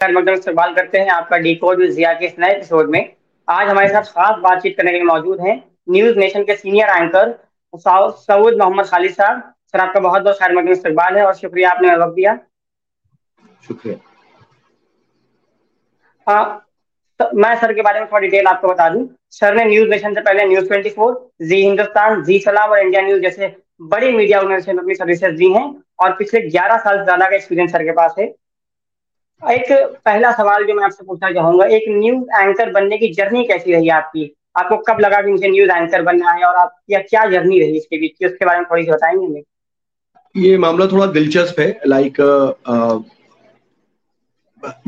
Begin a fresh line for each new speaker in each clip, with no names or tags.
इस्तेमाल करते हैं आपका डी कोड जिया के इस नए एपिसोड में। आज हमारे साथ खास बातचीत करने के लिए मौजूद हैं न्यूज़ नेशन के सीनियर एंकर सऊद मोहम्मद खालिद साहब। सर आपका बहुत बहुत खैर मकदम इस्तेमाल है और शुक्रिया आपने वक्त दिया।
शुक्रिया।
तो मैं सर के बारे में थोड़ा डिटेल आपको बता दूँ। सर ने न्यूज़ नेशन से पहले न्यूज़ 24, जी हिंदुस्तान जी सलाम और इंडिया न्यूज़ जैसे बड़ी मीडिया ऑर्गेनाइजेशन अपनी सर्विसेज़ दी हैं और पिछले 11 साल से ज़्यादा का एक्सपीरियंस सर के पास है। एक पहला सवाल जो मैं आपसे पूछना चाहूँगा एक न्यूज़ एंकर बनने की जर्नी कैसी रही आपकी? आपको कब लगा कि मुझे न्यूज़ एंकर बनना है और आपकी क्या जर्नी रही इसके बीच उसके बारे में थोड़ी सी बताएँगे हमें।
ये मामला थोड़ा दिलचस्प है लाइक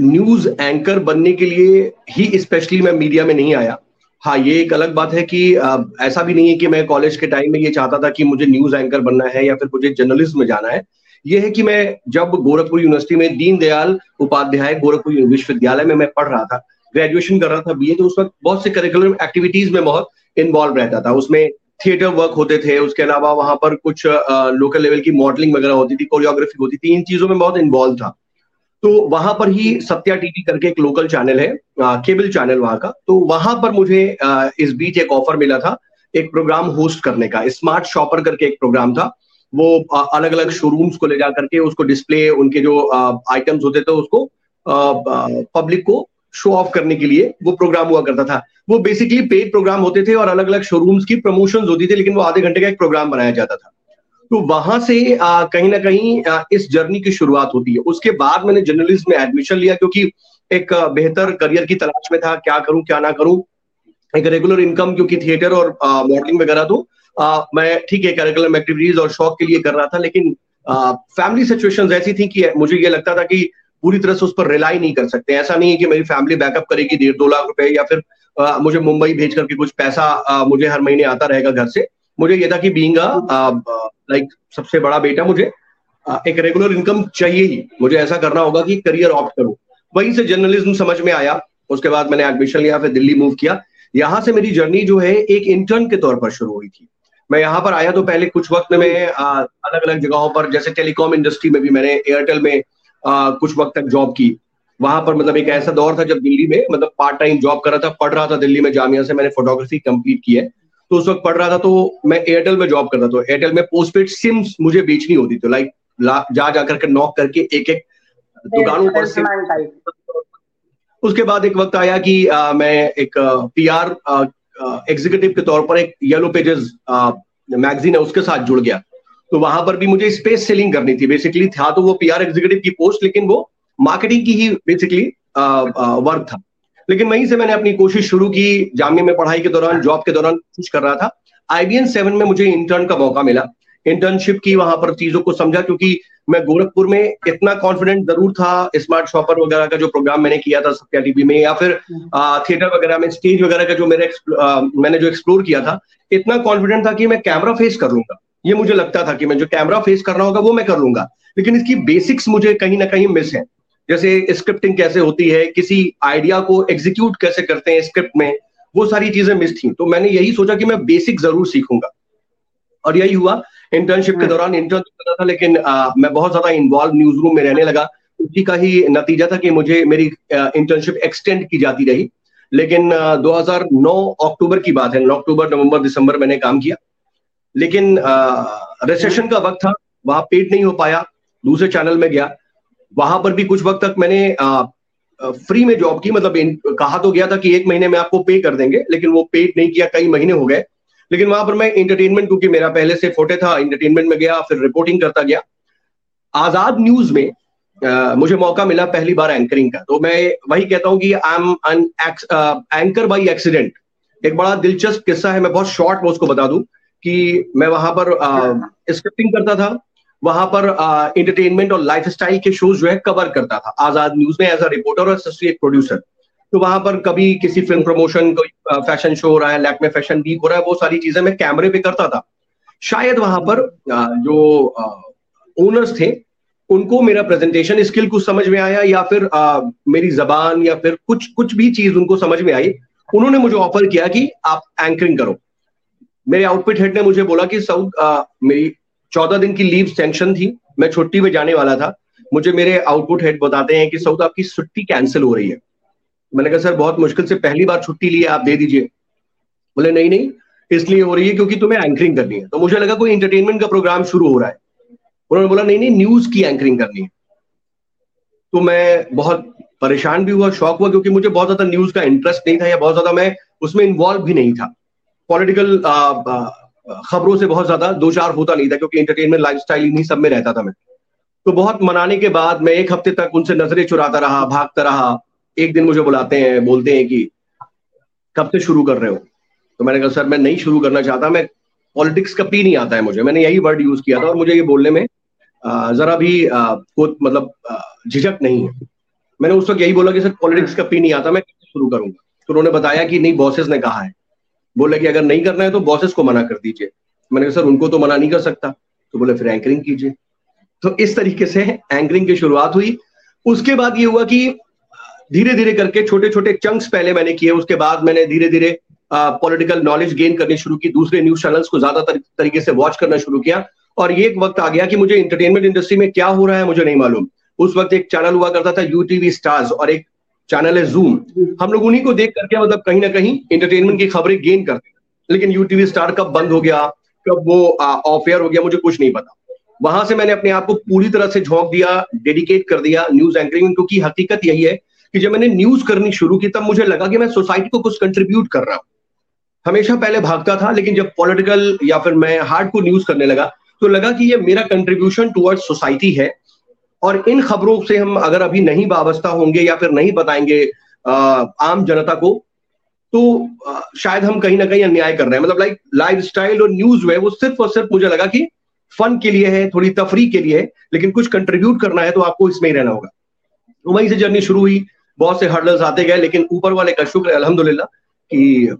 न्यूज़ एंकर बनने के लिए ही स्पेशली मैं मीडिया में नहीं आया। हाँ ये एक अलग बात है कि आ, ऐसा भी नहीं है कि मैं कॉलेज के टाइम में ये चाहता था कि मुझे न्यूज़ एंकर बनना है या फिर मुझे जर्नलिज्म में जाना है। ये है कि मैं जब गोरखपुर यूनिवर्सिटी में दीनदयाल उपाध्याय गोरखपुर विश्वविद्यालय में मैं पढ़ रहा था ग्रेजुएशन कर रहा था बीए तो उस वक्त बहुत से करिकुलर एक्टिविटीज़ में बहुत इन्वॉल्व रहता था। उसमें थिएटर वर्क होते थे उसके अलावा वहाँ पर कुछ लोकल लेवल की मॉडलिंग वगैरह होती थी कोरियोग्राफी होती थी इन चीज़ों में बहुत इन्वॉल्व था। तो वहाँ पर ही सत्या टीवी करके एक लोकल चैनल है आ, केबल चैनल वहाँ का। तो वहाँ पर मुझे आ, इस बीच एक ऑफ़र मिला था एक प्रोग्राम होस्ट करने का स्मार्ट शॉपर करके एक प्रोग्राम था। वो अलग अलग शोरूम्स को ले जा करके उसको डिस्प्ले उनके जो आइटम्स होते थे उसको पब्लिक को शो ऑफ़ करने के लिए वो प्रोग्राम हुआ करता था। वो बेसिकली पेड प्रोग्राम होते थे और अलग अलग शोरूम्स की प्रमोशन होती थी, लेकिन वो आधे घंटे का एक प्रोग्राम बनाया जाता था। तो वहाँ से कहीं ना कहीं इस जर्नी की शुरुआत होती है। उसके बाद मैंने जर्नलिस्ट में एडमिशन लिया, क्योंकि एक बेहतर करियर की तलाश में था, क्या करूँ, क्या ना करूँ, एक रेगुलर इनकम क्योंकि थिएटर और मॉडलिंग वगैरह तो आ, मैं ठीक है करिकुलम एक्टिविटीज़ और शौक के लिए कर रहा था लेकिन फैमिली सिचुएशन ऐसी थी कि मुझे ये लगता था कि पूरी तरह से उस पर रिलाई नहीं कर सकते। ऐसा नहीं है कि मेरी फैमिली बैकअप करेगी डेढ़ दो लाख रुपए या फिर आ, मुझे मुंबई भेज करके कुछ पैसा आ, मुझे हर महीने आता रहेगा घर से। मुझे ये था कि बींग लाइक सबसे बड़ा बेटा मुझे आ, एक रेगुलर इनकम चाहिए ही। मुझे ऐसा करना होगा कि करियर ऑप्ट करूँ। वहीं से जर्नलिज्म समझ में आया। उसके बाद मैंने एडमिशन लिया फिर दिल्ली मूव किया। यहाँ से मेरी जर्नी जो है एक इंटर्न के तौर पर शुरू हुई थी। मैं यहाँ पर आया तो पहले कुछ वक्त में अलग अलग जगहों पर जैसे टेलीकॉम इंडस्ट्री में भी मैंने एयरटेल में आ, कुछ वक्त तक जॉब की। वहाँ पर मतलब एक ऐसा दौर था जब दिल्ली में मतलब पार्ट टाइम जॉब कर रहा था पढ़ रहा था दिल्ली में जामिया से मैंने फोटोग्राफी कंप्लीट की है। तो उस वक्त पढ़ रहा था तो मैं एयरटेल में जॉब करता था। एयरटेल में पोस्टपेड सिम्स मुझे बेचनी होती थी। लाइक जा जा करके नॉक करके एक एक दुकानों पर सिम उसके बाद एक वक्त आया कि आ, मैं एक पीआर एग्जीक्यूटिव के तौर पर एक येलो पेजेस मैगजीन है, उसके साथ जुड़ गया। तो वहाँ पर भी मुझे स्पेस सेलिंग करनी थी। बेसिकली था तो वो पीआर एग्जीक्यूटिव की पोस्ट लेकिन वो मार्केटिंग की ही बेसिकली वर्क था। लेकिन वहीं से मैंने अपनी कोशिश शुरू की जामिया में पढ़ाई के दौरान जॉब के दौरान, कुछ कर रहा था। आईबीएन सेवन में मुझे इंटर्न का मौका मिला। इंटर्नशिप की वहाँ पर चीज़ों को समझा क्योंकि मैं गोरखपुर में इतना कॉन्फिडेंट ज़रूर था स्मार्ट शॉपर वगैरह का जो प्रोग्राम मैंने किया था सत्या टीवी में या फिर थिएटर वगैरह में स्टेज वगैरह का जो मेरे मैंने जो एक्सप्लोर किया था इतना कॉन्फिडेंट था कि मैं कैमरा फेस कर लूँगा। ये मुझे लगता था कि मैं जो कैमरा फेस करना होगा वो मैं कर लूँगा। लेकिन इसकी बेसिक्स मुझे कहीं ना कहीं मिस है। जैसे स्क्रिप्टिंग कैसे होती है किसी आइडिया को एग्जीक्यूट कैसे करते हैं स्क्रिप्ट में वो सारी चीज़ें मिस थी। तो मैंने यही सोचा कि मैं बेसिक ज़रूर सीखूँगा। और यही हुआ इंटर्नशिप के हाँ। दौरान इंटर्न कर रहा था लेकिन आ, मैं बहुत ज़्यादा इन्वॉल्व न्यूज़ रूम में रहने लगा। उसी का ही नतीजा था कि मुझे मेरी इंटर्नशिप एक्सटेंड की जाती रही। लेकिन आ, 2009 अक्टूबर की बात है। अक्टूबर नवंबर दिसंबर मैंने काम किया। लेकिन रिसेशन का वक्त था वहाँ पेट नहीं हो पाया। दूसरे चैनल में गया। वहाँ पर भी कुछ वक्त तक मैंने आ, फ्री में जॉब की। मतलब कहा तो गया था कि एक महीने में आपको पे कर देंगे लेकिन वो पेड नहीं किया। कई महीने हो गए। लेकिन वहाँ पर मैं इंटरटेनमेंट क्योंकि मेरा पहले से फोटे था इंटरटेनमेंट में गया फिर रिपोर्टिंग करता गया। आज़ाद न्यूज़ में आ, मुझे मौका मिला पहली बार एंकरिंग का। तो मैं वही कहता हूँ कि I am an anchor by accident एक बड़ा दिलचस्प किस्सा है मैं बहुत शॉर्ट में उसको बता दूँ कि मैं वहाँ पर स्क्रिप्टिंग करता था। वहाँ पर इंटरटेनमेंट और लाइफस्टाइल के शोज़ जो है कवर करता था। आज़ाद न्यूज़ में एज अ रिपोर्टर और एसोसिएट प्रोड्यूसर तो वहाँ पर कभी किसी फ़िल्म प्रमोशन कोई फ़ैशन शो हो रहा है लैक में फ़ैशन वीक हो रहा है वो सारी चीज़ें मैं कैमरे पे करता था। शायद वहाँ पर जो ओनर्स थे उनको मेरा प्रेजेंटेशन स्किल कुछ समझ में आया या फिर आ, मेरी जबान या फिर कुछ कुछ भी चीज़ उनको समझ में आई उन्होंने मुझे ऑफ़र किया कि आप एंकरिंग करो। मेरे आउटफिट हेड ने मुझे बोला कि साउथ मेरी चौदह दिन की लीव सेंक्शन थी मैं छुट्टी में जाने वाला था। मुझे मेरे आउटपुट हेड बताते हैं कि सऊद आपकी छुट्टी कैंसिल हो रही है। मैंने कहा, सर, बहुत मुश्किल से पहली बार छुट्टी ली आप दे दीजिए। बोले, नहीं नहीं, इसलिए हो रही है क्योंकि तुम्हें एंकरिंग करनी है। तो मुझे लगा कोई इंटरटेनमेंट का प्रोग्राम शुरू हो रहा है। उन्होंने बोला, नहीं नहीं न्यूज़ की एंकरिंग करनी है। तो मैं बहुत परेशान भी हुआ, शौक हुआ, क्योंकि मुझे बहुत ज़्यादा न्यूज़ का इंटरेस्ट नहीं था या बहुत ज़्यादा मैं उसमें इन्वॉल्व भी नहीं था। पॉलिटिकल खबरों से बहुत ज़्यादा दो चार होता नहीं था, क्योंकि एंटरटेनमेंट लाइफस्टाइल इन्हीं सब में रहता था मैं। तो बहुत मनाने के बाद मैं एक हफ़्ते तक उनसे नज़रें चुराता रहा, भागता रहा। एक दिन मुझे बुलाते हैं, बोलते हैं कि, कब से शुरू कर रहे हो? तो मैंने कहा, सर, मैं नहीं शुरू करना चाहता, मैं पॉलिटिक्स का पी नहीं आता है मुझे। मैंने यही वर्ड यूज़ किया था और मुझे ये बोलने में जरा भी को मतलब झिझक नहीं है। मैंने उस वक्त यही बोला कि, सर, पॉलिटिक्स का पी नहीं आता, मैं शुरू करूँगा? तो उन्होंने बताया कि, नहीं, बॉसेस ने कहा है। बोले कि, अगर नहीं करना है तो बॉसेस को मना कर दीजिए। मैंने कहा, सर, उनको तो मना नहीं कर सकता। तो बोले, फिर एंकरिंग कीजिए। तो इस तरीके से एंकरिंग की शुरुआत हुई। उसके बाद ये हुआ कि धीरे धीरे करके छोटे छोटे चंक्स पहले मैंने किए, उसके बाद मैंने धीरे धीरे पॉलिटिकल नॉलेज गेन करनी शुरू की, दूसरे न्यूज़ चैनल्स को ज़्यादा तरीके से वॉच करना शुरू किया। और ये एक वक्त आ गया कि मुझे इंटरटेनमेंट इंडस्ट्री में क्या हो रहा है मुझे नहीं मालूम। उस वक्त एक चैनल हुआ करता था यूटीवी स्टार्स और एक चैनल है जूम हम लोग उन्हीं को देख करके मतलब कहीं ना कहीं इंटरटेनमेंट की खबरें गेन करते लेकिन यूटीवी स्टार कब बंद हो गया, कब वो ऑफ़ एयर हो गया, मुझे कुछ नहीं पता। वहाँ से मैंने अपने आप को पूरी तरह से झोंक दिया डेडिकेट कर दिया न्यूज़ एंकरिंग क्योंकि हकीकत यही है कि जब मैंने न्यूज़ करनी शुरू की, तब मुझे लगा कि मैं सोसाइटी को कुछ कंट्रीब्यूट कर रहा हूँ। हमेशा पहले भागता था, लेकिन जब पॉलिटिकल या फिर मैं हार्ड को न्यूज़ करने लगा तो लगा कि ये मेरा कंट्रीब्यूशन टुवर्ड सोसाइटी है। और इन खबरों से हम अगर अभी नहीं वाबस्ता होंगे या फिर नहीं बताएँगे आम जनता को तो शायद हम कहीं ना कहीं अन्याय कर रहे हैं। मतलब लाइक लाइफ स्टाइल और न्यूज़ है, वो सिर्फ़ और सिर्फ़ मुझे लगा कि फन के लिए है, थोड़ी तफरी के लिए है, लेकिन कुछ कंट्रीब्यूट करना है तो आपको इसमें ही रहना होगा। तो वहीं से जर्नी शुरू हुई। बहुत से हर्डल्स आते गए, लेकिन ऊपर वाले का शुक्र अलहमदुल्ला कि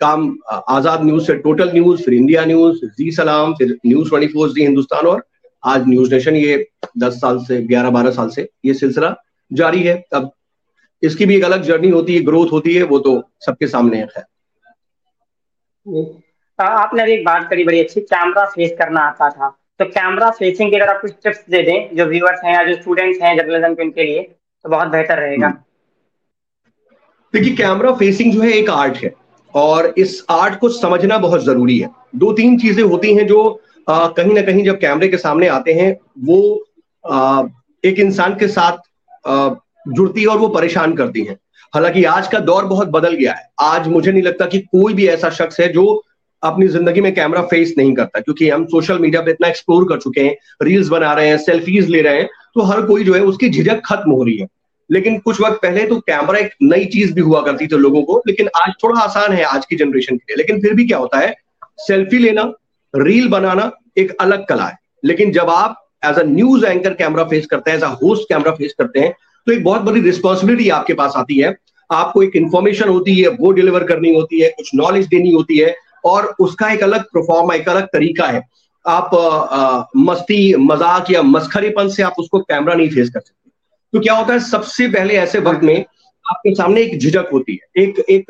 काम, आज़ाद न्यूज़ से टोटल न्यूज़, फिर इंडिया न्यूज़, जी सलाम, फिर News twenty four, Zee Hindustan, और आज न्यूज़ नेशन, ये दस साल से, ग्यारह बारह साल से ये सिलसिला जारी है। अब इसकी भी एक अलग जर्नी होती है, ग्रोथ होती है, वो तो सबके सामने है।
आपने अभी एक बात करी बड़ी अच्छी, कैमरा फेस करना आता था। तो कैमरा फेसिंग की अगर आप कुछ टिप्स दे दें, जो व्यूअर्स हैं या जो स्टूडेंट्स हैं जर्नलिज्म के उनके लिए तो बहुत बेहतर रहेगा। हम्म।
देखिए कैमरा फेसिंग जो है एक आर्ट है और इस आर्ट को समझना बहुत ज़रूरी है। दो तीन चीज़ें होती हैं जो आ, कहीं ना कहीं जब कैमरे के सामने आते हैं वो आ, एक इंसान के साथ आ, जुड़ती है और वो परेशान करती हैं। हालाँकि आज का दौर बहुत बदल गया है। आज मुझे नहीं लगता कि कोई भी ऐसा शख्स है जो अपनी ज़िंदगी में कैमरा फेस नहीं करता क्योंकि हम सोशल मीडिया पे इतना एक्सप्लोर कर चुके हैं रील्स बना रहे हैं सेल्फीज ले रहे हैं तो हर कोई जो है उसकी झिझक खत्म हो रही है। लेकिन कुछ वक्त पहले तो कैमरा एक नई चीज़ भी हुआ करती थी लोगों को लेकिन आज थोड़ा आसान है आज की जनरेशन के लिए। लेकिन फिर भी क्या होता है सेल्फी लेना रील बनाना एक अलग कला है। लेकिन जब आप as a news anchor camera face करते हैं as a host camera face करते हैं तो एक बहुत बड़ी रिस्पॉन्सिबिलिटी आपके पास आती है। आपको एक इंफॉर्मेशन होती है वो डिलीवर करनी होती है कुछ नॉलेज देनी होती है और उसका एक अलग परफॉर्म एक अलग तरीका है। आप आ, आ, मस्ती मज़ाक या मस्खरीपन से आप उसको कैमरा नहीं फेस कर सकते। तो क्या होता है, सबसे पहले ऐसे वक्त में आपके सामने एक झिझक होती है। एक एक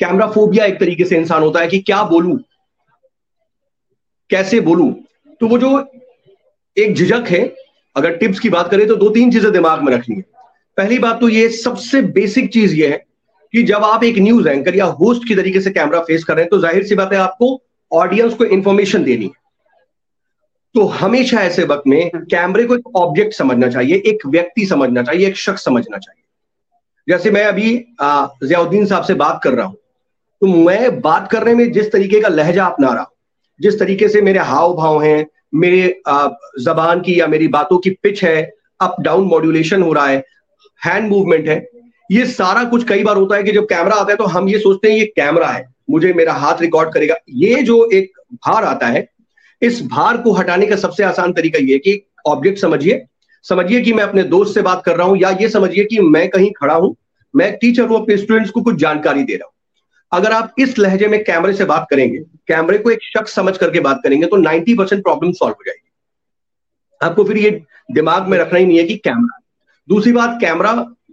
कैमरा फोबिया एक तरीके से इंसान होता है कि क्या बोलू? कैसे बोलू? तो वो जो एक झिझक है, अगर टिप्स की बात करें तो दो तीन चीज़ें दिमाग में रखनी है। पहली बात तो ये सबसे बेसिक चीज़ ये है कि जब आप एक न्यूज़ एंकर या होस्ट की तरीके से कैमरा फेस कर रहे हैं तो ज़ाहिर सी बात है आपको ऑडियंस को इंफॉर्मेशन देनी है। तो हमेशा ऐसे वक्त में कैमरे को एक ऑब्जेक्ट समझना चाहिए एक व्यक्ति समझना चाहिए एक शख्स समझना चाहिए। जैसे मैं अभी जियाउद्दीन साहब से बात कर रहा हूँ तो मैं बात करने में जिस तरीके का लहजा अपना रहा जिस तरीके से मेरे हाव भाव हैं मेरे जबान की या मेरी बातों की पिच है अप डाउन मॉड्यूलेशन हो रहा है हैंड मूवमेंट है ये सारा कुछ कई बार होता है कि जब कैमरा आता है तो हम ये सोचते हैं ये कैमरा है मुझे मेरा हाथ रिकॉर्ड करेगा। ये जो एक भार आता है इस भार को हटाने का सबसे आसान तरीका ये कि ऑब्जेक्ट समझिए। समझिए कि मैं अपने दोस्त से बात कर रहा हूँ या ये समझिए कि मैं कहीं खड़ा हूँ, मैं टीचर हूँ अपने स्टूडेंट्स को कुछ जानकारी दे रहा हूँ। अगर आप इस लहजे में कैमरे से बात करेंगे कैमरे को एक शख्स समझ करके बात करेंगे तो 90 परसेंट प्रॉब्लम सॉल्व हो जाएगी। आपको फिर ये दिमाग में रखना ही नहीं है कि कैमरा दूसरी बात कैमरा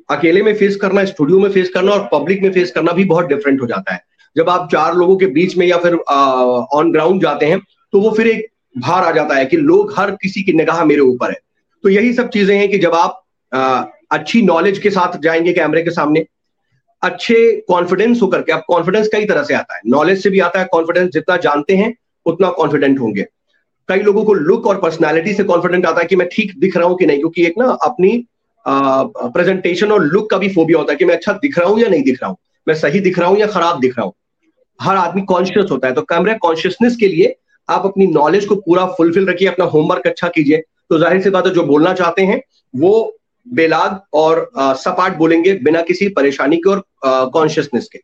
अकेले में फेस करना स्टूडियो में फेस करना और पब्लिक में फेस करना भी बहुत डिफरेंट हो जाता है। जब आप चार लोगों के बीच में या फिर ऑन ग्राउंड जाते हैं तो वो फिर एक भार आ जाता है कि लोग हर किसी की निगाह मेरे ऊपर है। तो यही सब चीज़ें हैं कि जब आप आ, अच्छी नॉलेज के साथ जाएँगे कैमरे के सामने अच्छे कॉन्फिडेंस होकर के आप कॉन्फिडेंस कई तरह से आता है। नॉलेज से भी आता है कॉन्फिडेंस जितना जानते हैं उतना कॉन्फिडेंट होंगे। कई लोगों को लुक और पर्सनैलिटी से कॉन्फिडेंट आता है कि मैं ठीक दिख रहा हूँ कि नहीं क्योंकि एक ना अपनी प्रेजेंटेशन और लुक का भी फोबिया होता है कि मैं अच्छा दिख रहा हूँ या नहीं दिख रहा हूँ। मैं सही दिख रहा हूँ या खराब दिख रहा हूँ। हर आदमी कॉन्शियस होता है तो कैमरा कॉन्शियसनेस के लिए आप अपनी नॉलेज को पूरा फुलफिल रखिए अपना होमवर्क अच्छा कीजिए। तो ज़ाहिर सी बात है जो बोलना चाहते हैं वो बेलाग और सपाट बोलेंगे बिना किसी परेशानी के और कॉन्शियसनेस के।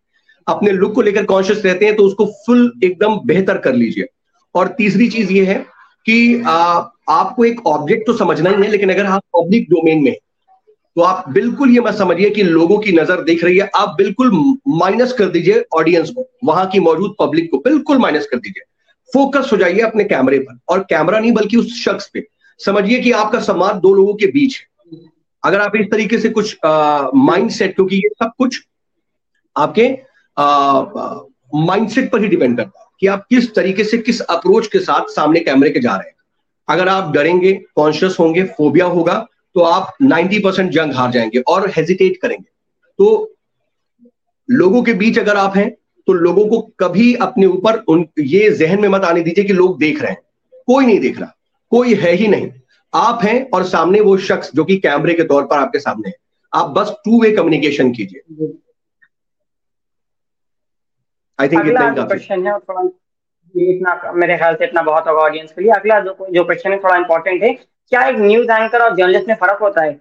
अपने लुक को लेकर कॉन्शियस रहते हैं तो उसको फुल एकदम बेहतर कर लीजिए। और तीसरी चीज़ ये है कि आ, आपको एक ऑब्जेक्ट तो समझना ही है लेकिन अगर आप पब्लिक डोमेन में तो आप बिल्कुल ये मत समझिए कि लोगों की नज़र देख रही है। आप बिल्कुल माइनस कर दीजिए ऑडियंस को। वहाँ की मौजूद पब्लिक को बिल्कुल माइनस कर दीजिए। फोकस हो जाइए अपने कैमरे पर, और कैमरा नहीं बल्कि उस शख्स पे। समझिए कि आपका संवाद दो लोगों के बीच है। अगर आप इस तरीके से कुछ माइंड सेट क्योंकि ये सब कुछ आपके माइंडसेट पर ही डिपेंड करता है कि आप किस तरीके से किस अप्रोच के साथ सामने कैमरे के जा रहे हैं। अगर आप डरेंगे कॉन्शियस होंगे फोबिया होगा तो आप 90 परसेंट जंग हार जाएँगे और हेजिटेट करेंगे। तो लोगों के बीच अगर आप हैं तो लोगों को कभी अपने ऊपर उन ये जहन में मत आने दीजिए कि लोग देख रहे हैं। कोई नहीं देख रहा कोई है ही नहीं। आप हैं और सामने वो शख्स जो कि कैमरे के तौर पर आपके सामने है। आप बस टू वे कम्युनिकेशन कीजिए
आई थिंक इतना क्वेश्चन है थोड़ा इतना मेरे ख्याल से इतना बहुत होगा ऑडियंस के लिए। अगला जो जो क्वेश्चन है थोड़ा इंपॉर्टेंट है। क्या एक न्यूज़ एंकर और जर्नलिस्ट में फ़र्क होता है?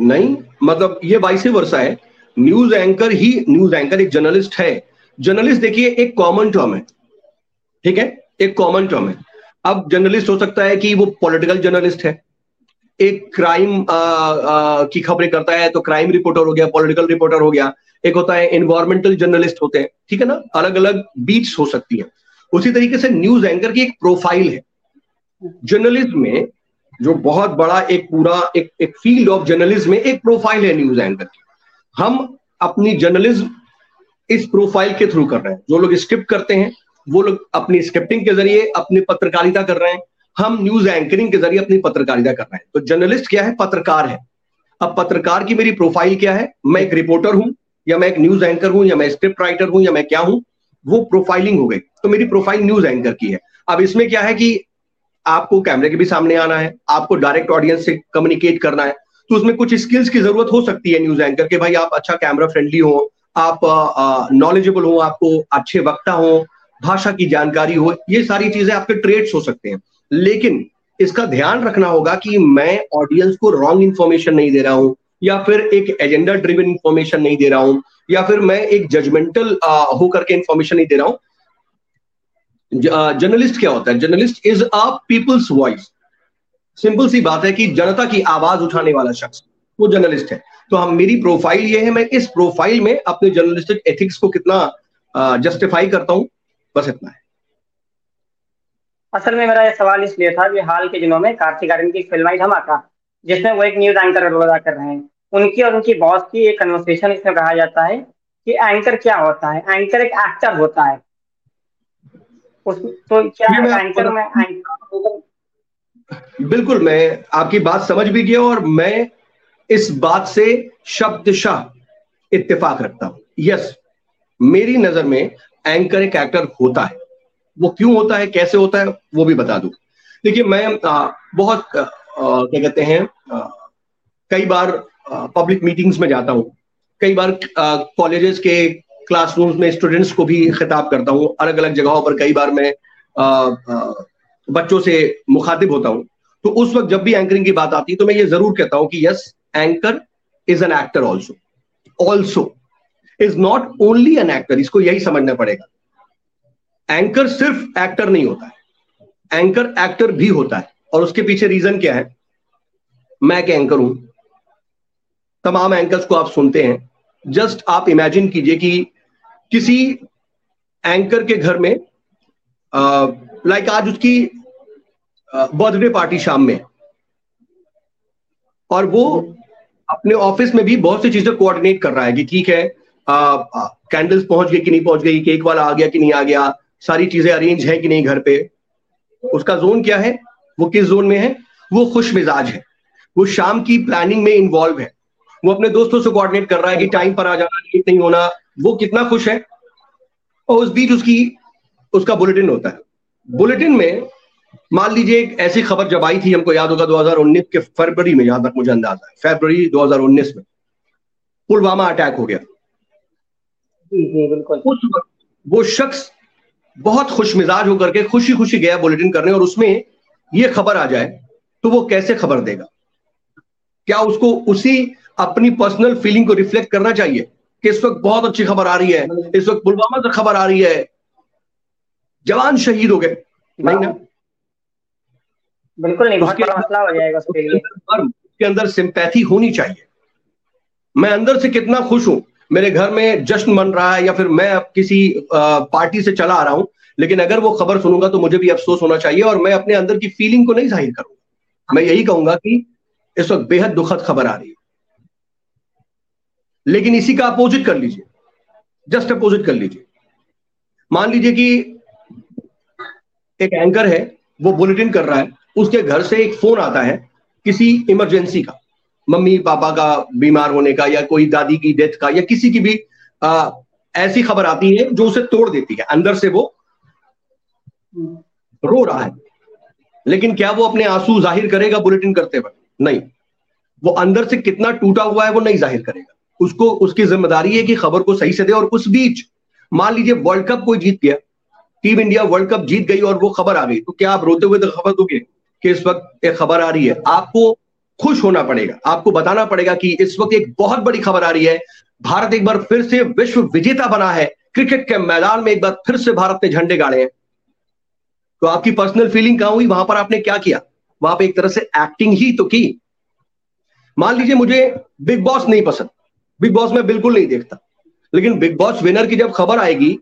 नहीं मतलब ये वाइस वर्षा है। न्यूज़ एंकर ही, न्यूज़ एंकर एक जर्नलिस्ट है। जर्नलिस्ट देखिए, एक कॉमन टर्म है। ठीक है? एक कॉमन टर्म है। अब जर्नलिस्ट हो सकता है कि वो पॉलिटिकल जर्नलिस्ट है। एक क्राइम की खबरें करता है तो क्राइम रिपोर्टर हो गया पॉलिटिकल रिपोर्टर हो गया। एक होता है इन्वायरमेंटल जर्नलिस्ट होते हैं। ठीक है ना? अलग अलग बीच हो सकती है। उसी तरीके से न्यूज़ एंकर की एक प्रोफ़ाइल है। जर्नलिज्म में जो बहुत बड़ा एक पूरा, एक एक फ़ील्ड ऑफ़ जर्नलिज्म में एक प्रोफ़ाइल है न्यूज़ एंकर की। हम अपनी जर्नलिज्म इस प्रोफ़ाइल के थ्रू कर रहे हैं। जो लोग स्क्रिप्ट करते हैं, वो लोग अपनी स्क्रिप्टिंग के ज़रिए अपनी पत्रकारिता कर रहे हैं। हम न्यूज़ एंकरिंग के ज़रिए अपनी पत्रकारिता कर रहे हैं। तो जर्नलिस्ट क्या है? पत्रकार है। अब पत्रकार की मेरी प्रोफ़ाइल क्या है? मैं एक रिपोर्टर हूँ, या मैं एक न्यूज़ एंकर हूँ, या मैं स्क्रिप्ट राइटर हूँ, या मैं क्या हूँ? वो प्रोफाइलिंग हो गई। तो मेरी प्रोफ़ाइल न्यूज़ एंकर की है। अब इसमें क्या है कि आपको कैमरे के भी सामने आना है, आपको डायरेक्ट ऑडियंस से कम्युनिकेट करना है। तो उसमें कुछ स्किल्स की ज़रूरत हो सकती है न्यूज़ एंकर के। भाई, आप अच्छा कैमरा फ्रेंडली हो, आप नॉलेजेबल हो, आपको अच्छे वक्ता हो, भाषा की जानकारी हो, ये सारी चीज़ें आपके ट्रेड्स हो सकते हैं। लेकिन इसका ध्यान रखना होगा कि मैं ऑडियंस को रॉन्ग इन्फॉर्मेशन नहीं दे रहा हूँ, या फिर एक एजेंडा ड्रिवन इंफॉर्मेशन नहीं दे रहा हूँ, या फिर मैं एक जजमेंटल होकर के इंफॉर्मेशन नहीं दे रहा हूँ। जर्नलिस्ट क्या होता है? Journalist is a people's voice simple सी बात है कि जनता की आवाज़ उठाने वाला शख्स वो जर्नलिस्ट है। तो हम मेरी प्रोफ़ाइल ये है मैं इस प्रोफ़ाइल में अपने जर्नलिस्टिक एथिक्स को कितना जस्टिफाई करता हूँ बस इतना है।
असल में मेरा ये सवाल इसलिए था कि हाल के दिनों में कार्तिक आर्यन की फ़िल्म आई धमाका जिसमें वो एक न्यूज़ एंकर रोल अदा कर रहे हैं। उनकी और उनकी बॉस की एक कन्वर्सेशन इसमें कहा जाता है कि एंकर क्या होता है? एंकर एक एक्टर होता है। उस तो क्या एंकर में एंकर
बिल्कुल मैं आपकी बात समझ भी गया और मैं इस बात से शब्दशाह इत्तेफाक रखता हूँ। यस मेरी नज़र में एंकर एक एक्टर होता है। वो क्यों होता है कैसे होता है वो भी बता दूँ। देखिए मैं आ, बहुत क्या कहते हैं कई बार पब्लिक मीटिंग्स में जाता हूँ। कई बार कॉलेजेस के क्लासरूम्स में स्टूडेंट्स को भी खिताब करता हूँ। अलग अलग जगहों पर कई बार मैं बच्चों से मुखातिब होता हूँ। तो उस वक्त जब भी एंकरिंग की बात आती है तो मैं ये ज़रूर कहता हूँ कि yes anchor is an actor also also is not only an actor इसको यही समझना पड़ेगा। एंकर सिर्फ़ एक्टर नहीं होता है। एंकर एक्टर भी होता है। और उसके पीछे रीजन क्या है? मैं एक एंकर हूँ। तमाम एंकर्स को आप सुनते हैं। जस्ट आप इमेजिन कीजिए कि किसी एंकर के घर में लाइक आज उसकी बर्थडे पार्टी शाम में। और वो अपने ऑफ़िस में भी बहुत सी चीज़ें कोऑर्डिनेट कर रहा है कि ठीक है कैंडल्स पहुँच गई कि नहीं पहुँच गई केक वाला आ गया कि नहीं आ गया, सारी चीज़ें अरेंज है कि नहीं घर पे। उसका जोन क्या है? वो किस जोन में है? वो खुश मिजाज है। वो शाम की प्लानिंग में इन्वॉल्व है। वो अपने दोस्तों से कोऑर्डिनेट कर रहा है कि टाइम पर आ जाना लेट नहीं होना, वो कितना खुश है? और उस बीच उसकी, उसका बुलेटिन होता है। बुलेटिन में मान लीजिए एक ऐसी खबर जब आई थी हमको याद होगा 2019 के फरवरी में जहाँ तक मुझे अंदाज़ा है फरवरी 2019 में पुलवामा अटैक हो गया।
जी जी बिल्कुल।
उस वक्त वो शख्स बहुत खुश मिजाज होकर के खुशी खुशी गया बुलेटिन करने और उसमें ये खबर आ जाए तो वो कैसे खबर देगा? क्या उसको उसी अपनी पर्सनल फीलिंग को रिफ्लेक्ट करना चाहिए? कि इस वक्त बहुत अच्छी खबर आ रही है इस वक्त पुलवामा से खबर आ रही है जवान शहीद हो गए। नहीं ना।
बिल्कुल नहीं बहुत बड़ा मसला हो जाएगा उसके लिए।
उसके अंदर सिंपैथी होनी चाहिए। मैं अंदर से कितना खुश हूँ। मेरे घर में जश्न मन रहा है या फिर मैं अब किसी पार्टी से चला आ रहा हूँ लेकिन अगर वो खबर सुनूँगा तो मुझे भी अफसोस होना चाहिए और मैं अपने अंदर की फीलिंग को नहीं ज़ाहिर करूँगा। मैं यही कहूँगा कि इस वक्त बेहद दुखद खबर आ रही है। लेकिन इसी का अपोजिट कर लीजिए। जस्ट अपोजिट कर लीजिए। मान लीजिए कि एक एंकर है वो बुलेटिन कर रहा है उसके घर से एक फ़ोन आता है किसी इमरजेंसी का मम्मी पापा का बीमार होने का या कोई दादी की डेथ का या किसी की भी आ, ऐसी खबर आती है जो उसे तोड़ देती है अंदर से वो रो रहा है। लेकिन क्या वो अपने आँसू ज़ाहिर करेगा बुलेटिन करते वक्त? नहीं। वो अंदर से कितना टूटा हुआ है वो नहीं ज़ाहिर करेगा। उसको उसकी ज़िम्मेदारी है कि खबर को सही से दे और उस बीच मान लीजिए वर्ल्ड कप कोई जीत गया टीम इंडिया वर्ल्ड कप जीत गई और वो खबर आ गई। तो क्या आप रोते हुए तो खबर दोगे कि इस वक्त एक खबर आ रही है? आपको खुश होना पड़ेगा। आपको बताना पड़ेगा कि इस वक्त एक बहुत बड़ी खबर आ रही है। भारत एक बार फिर से विश्व विजेता बना है। क्रिकेट के मैदान में एक बार फिर से भारत ने झंडे गाड़े हैं। तो आपकी पर्सनल फीलिंग कहाँ हुई? वहाँ पर आपने क्या किया? वहाँ पर एक तरह से एक्टिंग ही तो की। मान लीजिए मुझे बिग बॉस नहीं पसंद। बिग बॉस में बिल्कुल नहीं देखता। लेकिन बिग बॉस विनर की जब खबर आएगी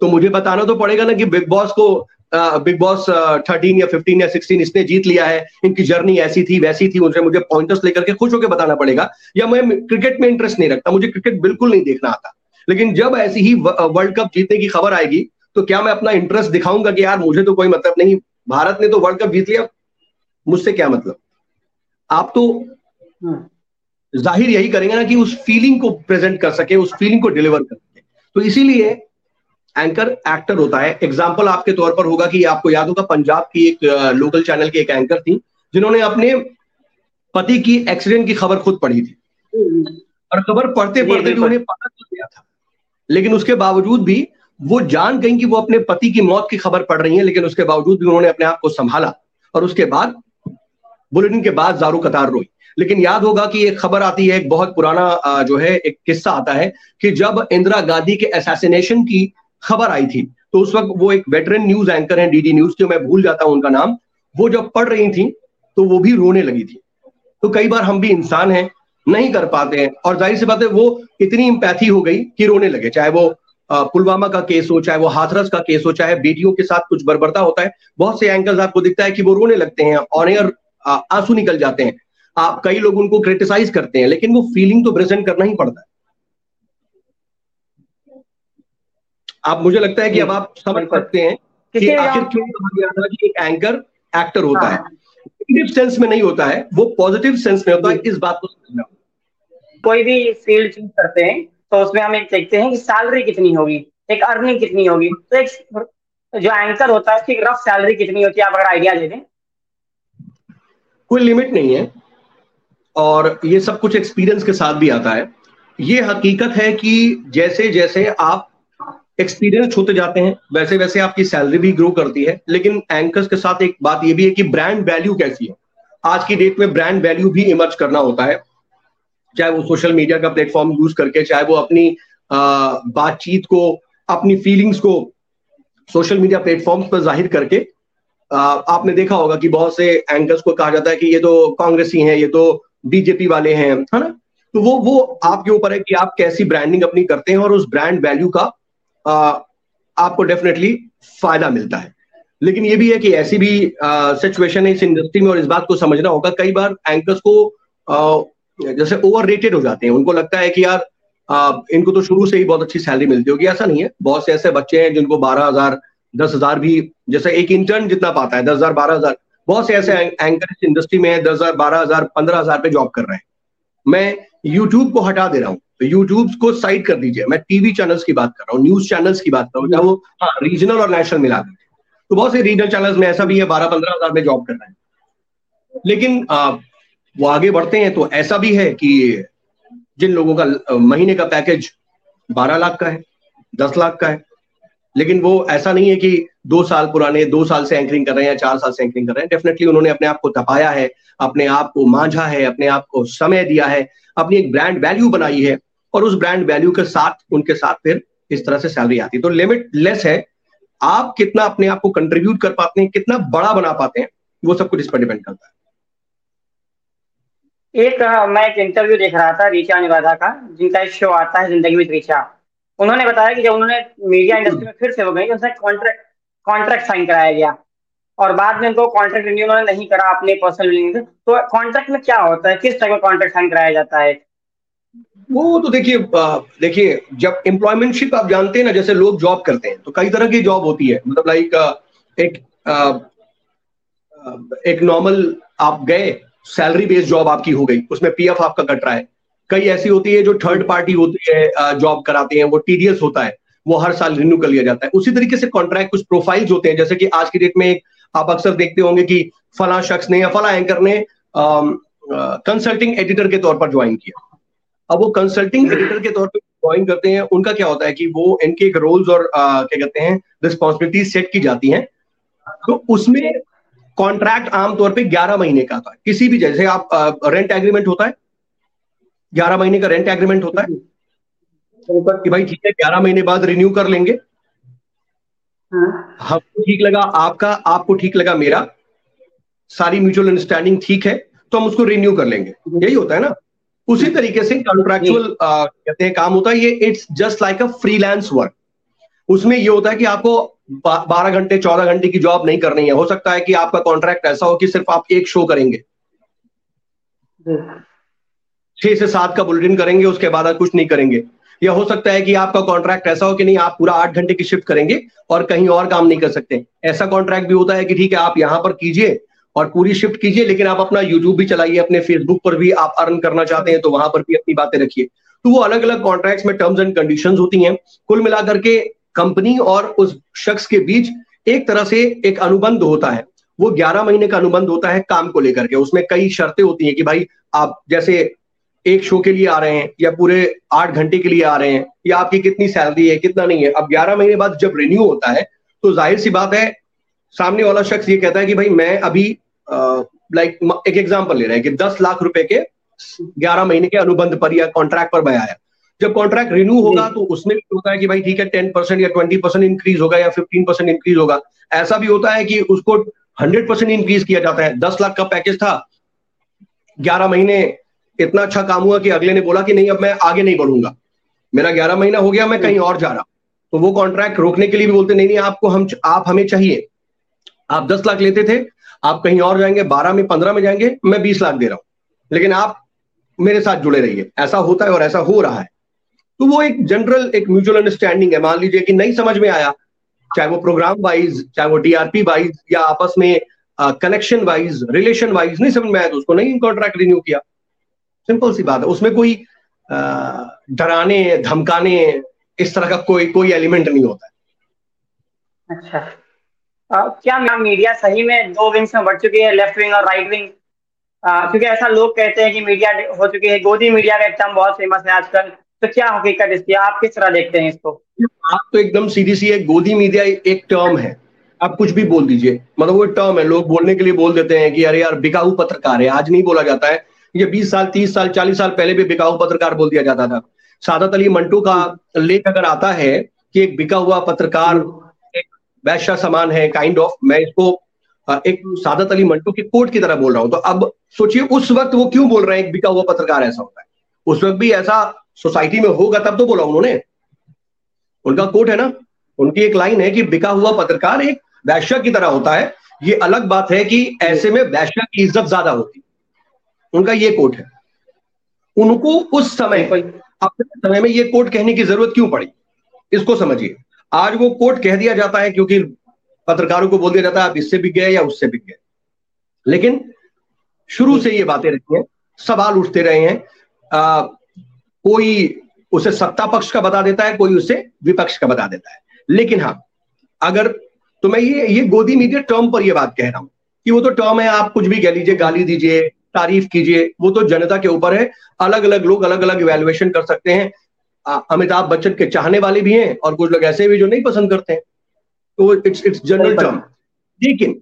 तो मुझे बताना तो पड़ेगा ना कि बिग बॉस को बिग बॉस थर्टीन या फिफ्टीन या सिक्सटीन इसने जीत लिया है इनकी जर्नी ऐसी थी वैसी थी उनसे मुझे पॉइंटर्स लेकर के खुश होकर बताना पड़ेगा या मैं क्रिकेट में इंटरेस्ट नहीं रखता मुझे क्रिकेट बिल्कुल नहीं देखना आता। लेकिन जब ऐसी ही वर्ल्ड कप जीतने की खबर आएगी तो क्या मैं अपना इंटरेस्ट दिखाऊँगा कि यार मुझे तो कोई मतलब नहीं भारत ने तो वर्ल्ड कप जीत लिया? मुझसे क्या मतलब? आप तो हम्म। ज़ाहिर यही करेंगे ना कि उस फीलिंग को प्रेजेंट कर सके उस फीलिंग को डिलीवर कर सके। तो इसीलिए एंकर एक्टर होता है। एग्ज़ाम्पल आपके तौर पर होगा कि आपको याद होगा पंजाब की एक लोकल चैनल की एक एंकर थी जिन्होंने अपने पति की एक्सीडेंट की खबर खुद पढ़ी थी। और खबर पढ़ते पढ़ते भी उन्हें पता चल गया था। लेकिन उसके बावजूद भी वो जान गई कि वो अपने पति की मौत की खबर पढ़ रही है लेकिन उसके बावजूद भी उन्होंने अपने आप को संभाला। और उसके बाद बुलेटिन के बाद जारू कतार रोई। लेकिन याद होगा कि एक खबर आती है एक बहुत पुराना जो है एक किस्सा आता है कि जब इंदिरा गांधी के असैसिनेशन की खबर आई थी। तो उस वक्त वो एक वेटरन न्यूज़ एंकर है डीडी न्यूज़ के मैं भूल जाता हूँ उनका नाम। वो जब पढ़ रही थी तो वो भी रोने लगी थी। तो कई बार हम भी इंसान हैं, नहीं कर पाते हैं। और ज़ाहिर सी बात है, वो इतनी इम्पैथी हो गई कि रोने लगे। चाहे वो पुलवामा का केस हो, चाहे वो हाथरस का केस हो, चाहे बेटियों के साथ कुछ बर्बरता होता है, बहुत से एंकर्स आपको दिखता है कि वो रोने लगते हैं ऑन एयर आँसू निकल जाते हैं। आप, कई लोग उनको क्रिटिसाइज करते हैं, लेकिन वो फीलिंग तो प्रेजेंट करना ही पड़ता है। आप मुझे लगता है कि अब आप समझ सकते हैं कि आखिर क्यों कहा गया था कि एक एंकर एक्टर होता है। नेगेटिव सेंस में नहीं होता है वो पॉजिटिव सेंस में होता है इस बात को समझना।
कोई भी फ़ील्ड चूज़ करते हैं तो उसमें हम एक देखते हैं कि सैलरी कितनी होगी एक अर्निंग कितनी होगी। तो एक जो एंकर होता है उसकी रफ सैलरी कितनी होती है आप अगर आइडिया दे दें।
कोई लिमिट नहीं है और ये सब कुछ एक्सपीरियंस के साथ भी आता है। ये हकीकत है कि जैसे जैसे आप एक्सपीरियंस होते जाते हैं। वैसे वैसे आपकी सैलरी भी ग्रो करती है लेकिन एंकर्स के साथ एक बात ये भी है कि ब्रांड वैल्यू कैसी है। आज की डेट में ब्रांड वैल्यू भी इमर्ज करना होता है। चाहे वो सोशल मीडिया का प्लेटफॉर्म यूज़ करके चाहे वो अपनी बातचीत को अपनी फीलिंग्स को सोशल मीडिया प्लेटफॉर्म्स पर ज़ाहिर करके आ, आपने देखा होगा कि बहुत से एंकर्स को कहा जाता है कि ये तो कांग्रेसी हैं ये तो बीजेपी वाले हैं है ना? तो वो वो आपके ऊपर है कि आप कैसी ब्रांडिंग अपनी करते हैं और उस ब्रांड वैल्यू का आपको डेफिनेटली फ़ायदा मिलता है। लेकिन ये भी है कि ऐसी भी सिचुएशन है इस इंडस्ट्री में और इस बात को समझना होगा कई बार एंकर्स को आ, जैसे ओवर रेटेड हो जाते हैं। उनको लगता है कि यार आ, इनको तो शुरू से ही बहुत अच्छी सैलरी मिलती होगी। ऐसा नहीं है। बहुत से ऐसे बच्चे हैं जिनको बारह हज़ार दस हज़ार भी जैसे एक इंटर्न जितना पाता है दस हज़ार बारह हज़ार। बहुत से ऐसे एंकर इस इंडस्ट्री में है दस हज़ार बारह हज़ार पंद्रह हज़ार पे जॉब कर रहे हैं। मैं यूट्यूब को हटा दे रहा हूँ। तो यूट्यूब को साइड कर दीजिए। मैं टीवी चैनल्स की बात कर रहा हूँ न्यूज़ चैनल्स की बात कर रहा हूँ वो हाँ रीजनल और नेशनल मिला दीजिए तो बहुत से रीजनल चैनल्स में ऐसा भी है बारह पंद्रह हज़ार में जॉब कर रहे हैं। लेकिन आ, वो आगे बढ़ते हैं तो ऐसा भी है कि जिन लोगों का महीने का पैकेज बारह लाख का है दस लाख का है लेकिन वो ऐसा नहीं है कि दो साल पुराने दो साल से एंकरिंग कर रहे हैं या चार साल से एंकरिंग कर रहे हैं। डेफिनेटली उन्होंने अपने आप को तपाया है अपने आप को मांझा है अपने आप को समय दिया है अपनी एक ब्रांड वैल्यू बनाई है। और उस ब्रांड वैल्यू के साथ, उनके साथ फिर इस तरह से सैलरी आती है। तो लिमिट लेस है। आप कितना अपने आप को कंट्रीब्यूट कर पाते हैं, कितना बड़ा बना पाते हैं, वो सब कुछ इस पर डिपेंड करता है।
एक, मैं एक इंटरव्यू देख रहा था रीचा निवादा का, जिनका एक शो आता है ज़िंदगी में रीचा उन्होंने बताया कि जब उन्होंने मीडिया इंडस्ट्री में फिर से हो गई उनसे कॉन्ट्रैक्ट कॉन्ट्रैक्ट साइन कराया गया। और बाद में उनको कॉन्ट्रैक्ट रिन्यू उन्होंने नहीं करा अपने पर्सनल तो कॉन्ट्रैक्ट में क्या होता है? किस टाइप का कॉन्ट्रैक्ट साइन कराया जाता है?
वो तो देखिए देखिए, जब एम्प्लॉयमेंटशिप आप जानते हैं ना, जैसे लोग जॉब करते हैं तो कई तरह की जॉब होती है। मतलब लाइक एक एक नॉर्मल आप गए सैलरी बेस्ड जॉब आपकी हो गई, उसमें पीएफ आपका कट रहा है। कई ऐसी होती है जो थर्ड पार्टी होती है जॉब कराते हैं, वो टीडीएस होता है, वो हर साल रिन्यू कर लिया जाता है। उसी तरीके से कॉन्ट्रैक्ट कुछ प्रोफाइल्स होते हैं, जैसे कि आज की डेट में एक आप अक्सर देखते होंगे कि फला शख्स ने या फला एंकर ने कंसल्टिंग एडिटर के तौर पर ज्वाइन किया। अब वो कंसल्टिंग एडिटर के तौर पर ज्वाइन करते हैं उनका क्या होता है कि वो इनके एक रोल्स और आ, क्या कहते हैं रिस्पॉन्सिबिलिटी सेट की जाती हैं। तो उसमें कॉन्ट्रैक्ट आमतौर पे 11 महीने का था किसी भी जैसे आप आ, रेंट एग्रीमेंट होता है 11 महीने का रेंट एग्रीमेंट होता है कि भाई ठीक है 11 महीने बाद रिन्यू कर लेंगे। हाँ। हमको ठीक लगा आपका आपको ठीक लगा मेरा सारी म्यूचुअल अंडरस्टैंडिंग ठीक है तो हम उसको रिन्यू कर लेंगे। यही होता है ना। उसी तरीके से कॉन्ट्रेक्चुअल कहते हैं काम होता है। ये it's just like a freelance work उसमें ये होता है कि आपको बारह घंटे चौदह घंटे की जॉब नहीं करनी है। हो सकता है कि आपका कॉन्ट्रैक्ट ऐसा हो कि सिर्फ़ आप एक शो करेंगे। छह से सात का बुलेटिन करेंगे उसके बाद कुछ नहीं करेंगे। या हो सकता है कि आपका कॉन्ट्रैक्ट ऐसा हो कि नहीं आप पूरा आठ घंटे की शिफ्ट करेंगे और कहीं और काम नहीं कर सकते। ऐसा कॉन्ट्रैक्ट भी होता है कि ठीक है आप यहाँ पर कीजिए और पूरी शिफ्ट कीजिए, लेकिन आप अपना यूट्यूब भी चलाइए, अपने फेसबुक पर भी आप अर्न करना चाहते हैं तो वहाँ पर भी अपनी बातें रखिए। तो वो अलग अलग कॉन्ट्रैक्ट्स में टर्म्स एंड कंडीशन होती हैं। कुल मिलाकर के कंपनी और उस शख्स के बीच एक तरह से एक अनुबंध होता है। वो 11 महीने का अनुबंध होता है काम को लेकर के। उसमें कई शर्तें होती हैं कि भाई, आप जैसे एक शो के लिए आ रहे हैं, या पूरे आठ घंटे के लिए आ रहे हैं, या आपकी कितनी सैलरी है, कितना नहीं है। अब ग्यारह महीने बाद जब रिन्यू होता है तो ज़ाहिर सी बात है, सामने वाला शख्स ये कहता है कि भाई, मैं अभी लाइक एक एग्ज़ाम्पल ले रहे हैं कि दस लाख रुपए के ग्यारह महीने के अनुबंध पर या कॉन्ट्रैक्ट पर मैं आया जब कॉन्ट्रैक्ट रिन्यू होगा तो उसमें भी होता है कि भाई ठीक है टेन परसेंट या ट्वेंटी परसेंट इंक्रीज होगा या फिफ्टीन परसेंट इंक्रीज होगा। ऐसा भी होता है कि उसको हंड्रेड परसेंट इंक्रीज किया जाता है। दस लाख का पैकेज था ग्यारह महीने इतना अच्छा काम हुआ कि अगले ने बोला कि नहीं अब मैं आगे नहीं बढ़ूँगा। मेरा ग्यारह महीना हो गया मैं कहीं और जा रहा तो वो कॉन्ट्रैक्ट रोकने के लिए भी बोलते नहीं नहीं आपको हम आप हमें चाहिए। आप दस लाख लेते थे आप कहीं और जाएँगे बारह में पंद्रह में जाएँगे, मैं बीस लाख दे रहा हूँ। लेकिन आप मेरे साथ जुड़े रहिए। ऐसा होता है और ऐसा हो रहा है। तो वो एक जनरल एक म्यूचुअल अंडरस्टैंडिंग है। मान लीजिए कि नहीं समझ में आया, चाहे वो प्रोग्राम वाइज चाहे वो डीआरपी वाइज या आपस में कनेक्शन वाइज रिलेशन वाइज नहीं समझ में आया तो उसको नहीं कॉन्ट्रैक्ट रिन्यू किया। सिंपल सी बात है। उसमें कोई डराने, धमकाने, इस तरह का कोई कोई एलिमेंट नहीं होता
है। अच्छा। क्या मीडिया सही में दो विंग्स में बढ़ चुकी है लेफ़्ट विंग और राइट विंग क्योंकि ऐसा लोग कहते हैं कि मीडिया हो चुकी है। गोदी मीडिया का एक बहुत फ़ेमस है आजकल। तो क्या हकीकत इसकी आप किस तरह देखते हैं इसको?
आप तो एकदम सीधी सी है। गोदी मीडिया एक टर्म है। आप कुछ भी बोल दीजिए। मतलब वो टर्म है। लोग बोलने के लिए बोल देते हैं कि, अरे यार, बिकाऊ पत्रकार है। आज नहीं बोला जाता है। ये 20 साल 30 साल 40 साल पहले भी बिकाऊ पत्रकार बोल दिया जाता था। सादत अली मंटू का लेख अगर आता है कि एक बिका हुआ पत्रकार वैश्या समान है काइंड ऑफ़ मैं इसको एक सादत अली मंटू की कोर्ट की तरह बोल रहा हूँ। तो अब सोचिए, उस वक्त वो क्यों बोल रहे हैं? एक बिका हुआ पत्रकार ऐसा होता है। उस वक्त भी ऐसा सोसाइटी में होगा, तब तो बोला उन्होंने। उनका कोट है ना? उनकी एक लाइन है कि बिका हुआ पत्रकार एक वैश्य की तरह होता है। ये अलग बात है कि ऐसे में वैश्य की इज़्ज़त ज़्यादा होती उनका ये कोट है। उनको उस समय अपने समय में ये कोट कहने की ज़रूरत क्यों पड़ी? इसको समझिए। आज वो कोर्ट कह दिया जाता है क्योंकि पत्रकारों को बोल दिया जाता है आप इससे बिक गए या उससे बिक गए। लेकिन शुरू से ये बातें रही हैं सवाल उठते रहे हैं। आ, कोई उसे सत्ता पक्ष का बता देता है कोई उसे विपक्ष का बता देता है। लेकिन हाँ अगर तो मैं ये ये गोदी मीडिया टर्म पर ये बात कह रहा हूँ कि वो तो टर्म है आप कुछ भी कह लीजिए गाली दीजिए तारीफ़ कीजिए वो तो जनता के ऊपर है। अलग अलग लोग अलग अलग इवेल्युएशन कर सकते हैं। अमिताभ बच्चन के चाहने वाले भी हैं और कुछ लोग ऐसे भी जो नहीं पसंद करते हैं। तो इट्स इट्स जनरल टर्म लेकिन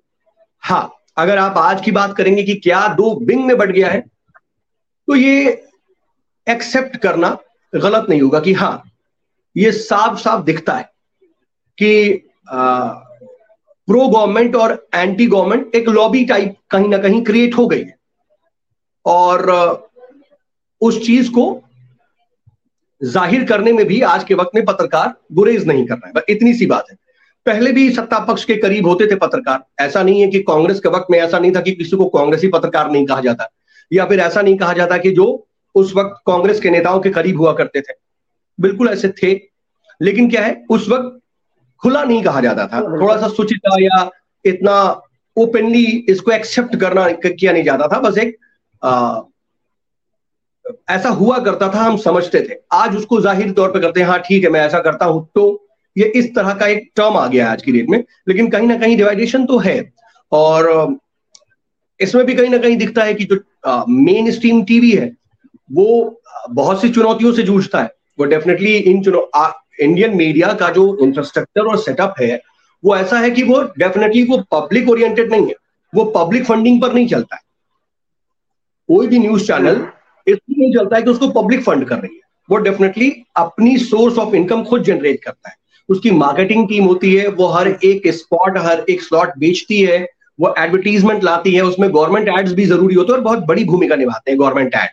हाँ अगर आप आज की बात करेंगे कि क्या दो बिंग में बढ़ गया है तो ये एक्सेप्ट करना गलत नहीं होगा कि हाँ ये साफ़ साफ़ दिखता है कि प्रो गवर्नमेंट और एंटी गवर्नमेंट एक लॉबी टाइप कहीं ना कहीं क्रिएट हो गई है। और उस चीज़ को ज़ाहिर करने में भी आज के वक्त में पत्रकार गुरेज नहीं कर रहे हैं। इतनी सी बात है। पहले भी सत्ता पक्ष के करीब होते थे पत्रकार। ऐसा नहीं है कि कांग्रेस के वक्त में ऐसा नहीं था कि किसी को कांग्रेसी पत्रकार नहीं कहा जाता। या फिर ऐसा नहीं कहा जाता कि जो उस वक्त कांग्रेस के नेताओं के करीब हुआ करते थे। बिल्कुल ऐसे थे। लेकिन क्या है? उस वक्त खुला नहीं कहा जाता था। थोड़ा सा सुचिता या इतना ओपनली इसको एक्सेप्ट करना किया नहीं जाता था। बस एक ऐसा हुआ करता था, हम समझते थे। आज उसको ज़ाहिर तौर पे करते हैं हाँ ठीक है, मैं ऐसा करता हूँ तो ये इस तरह का एक टर्म आ गया है आज की डेट में। लेकिन कहीं ना कहीं डिवाइडेशन तो है। और इसमें भी कहीं ना कहीं दिखता है कि जो मेन स्ट्रीम टीवी है, वो बहुत सी चुनौतियों से जूझता है। वो डेफिनेटली इन चुनौ इंडियन मीडिया का जो इंफ्रास्ट्रक्चर और सेटअप है, वो ऐसा है कि वो डेफिनेटली वो पब्लिक ओरिएंटेड नहीं है। वो पब्लिक फंडिंग पर नहीं चलता है। कोई भी न्यूज़ चैनल इसलिए नहीं चलता है कि उसको पब्लिक फंड कर रही है। वो डेफिनेटली अपनी सोर्स ऑफ़ इनकम खुद जनरेट करता है। उसकी मार्केटिंग टीम होती है, वो हर एक स्पॉट हर एक स्लॉट बेचती है, वो एडवर्टीजमेंट लाती है, उसमें गवर्नमेंट एड्स भी ज़रूरी होते हैं और बहुत बड़ी भूमिका निभाते हैं गवर्नमेंट एड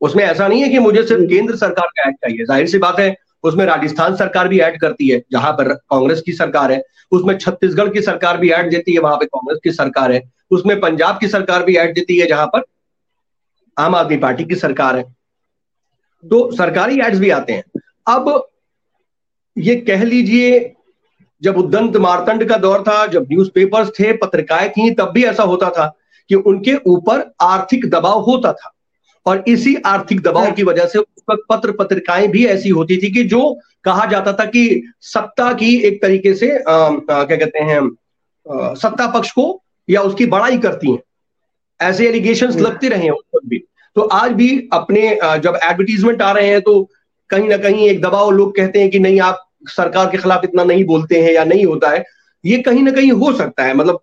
उसमें ऐसा नहीं है कि मुझे सिर्फ़ केंद्र सरकार का एड चाहिए। ज़ाहिर सी बात है, उसमें राजस्थान सरकार भी ऐड करती है, जहाँ पर कांग्रेस की सरकार है। उसमें छत्तीसगढ़ की सरकार भी ऐड देती है, वहाँ पर कांग्रेस की सरकार है। उसमें पंजाब की सरकार भी ऐड देती है, जहाँ पर आम आदमी पार्टी की सरकार है। तो सरकारी एड्स भी आते हैं। अब ये कह लीजिए जब उद्दंत मारतंड का दौर था जब न्यूज़पेपर्स थे पत्रिकाएँ थी तब भी ऐसा होता था कि उनके ऊपर आर्थिक दबाव होता था। और इसी आर्थिक दबाव की वजह से उस वक्त पत्र पत्रिकाएँ भी ऐसी होती थी कि जो कहा जाता था कि सत्ता की एक तरीके से आ, आ, क्या कहते हैं आ, सत्ता पक्ष को या उसकी बड़ाई करती हैं। ऐसे एलिगेशंस हम्म। लगते रहे हैं उस पर भी। तो आज भी अपने जब एडवर्टीजमेंट आ रहे हैं तो कहीं ना कहीं एक दबाव लोग कहते हैं कि नहीं आप सरकार के खिलाफ इतना नहीं बोलते हैं या नहीं होता है। ये कहीं ना कहीं हो सकता है मतलब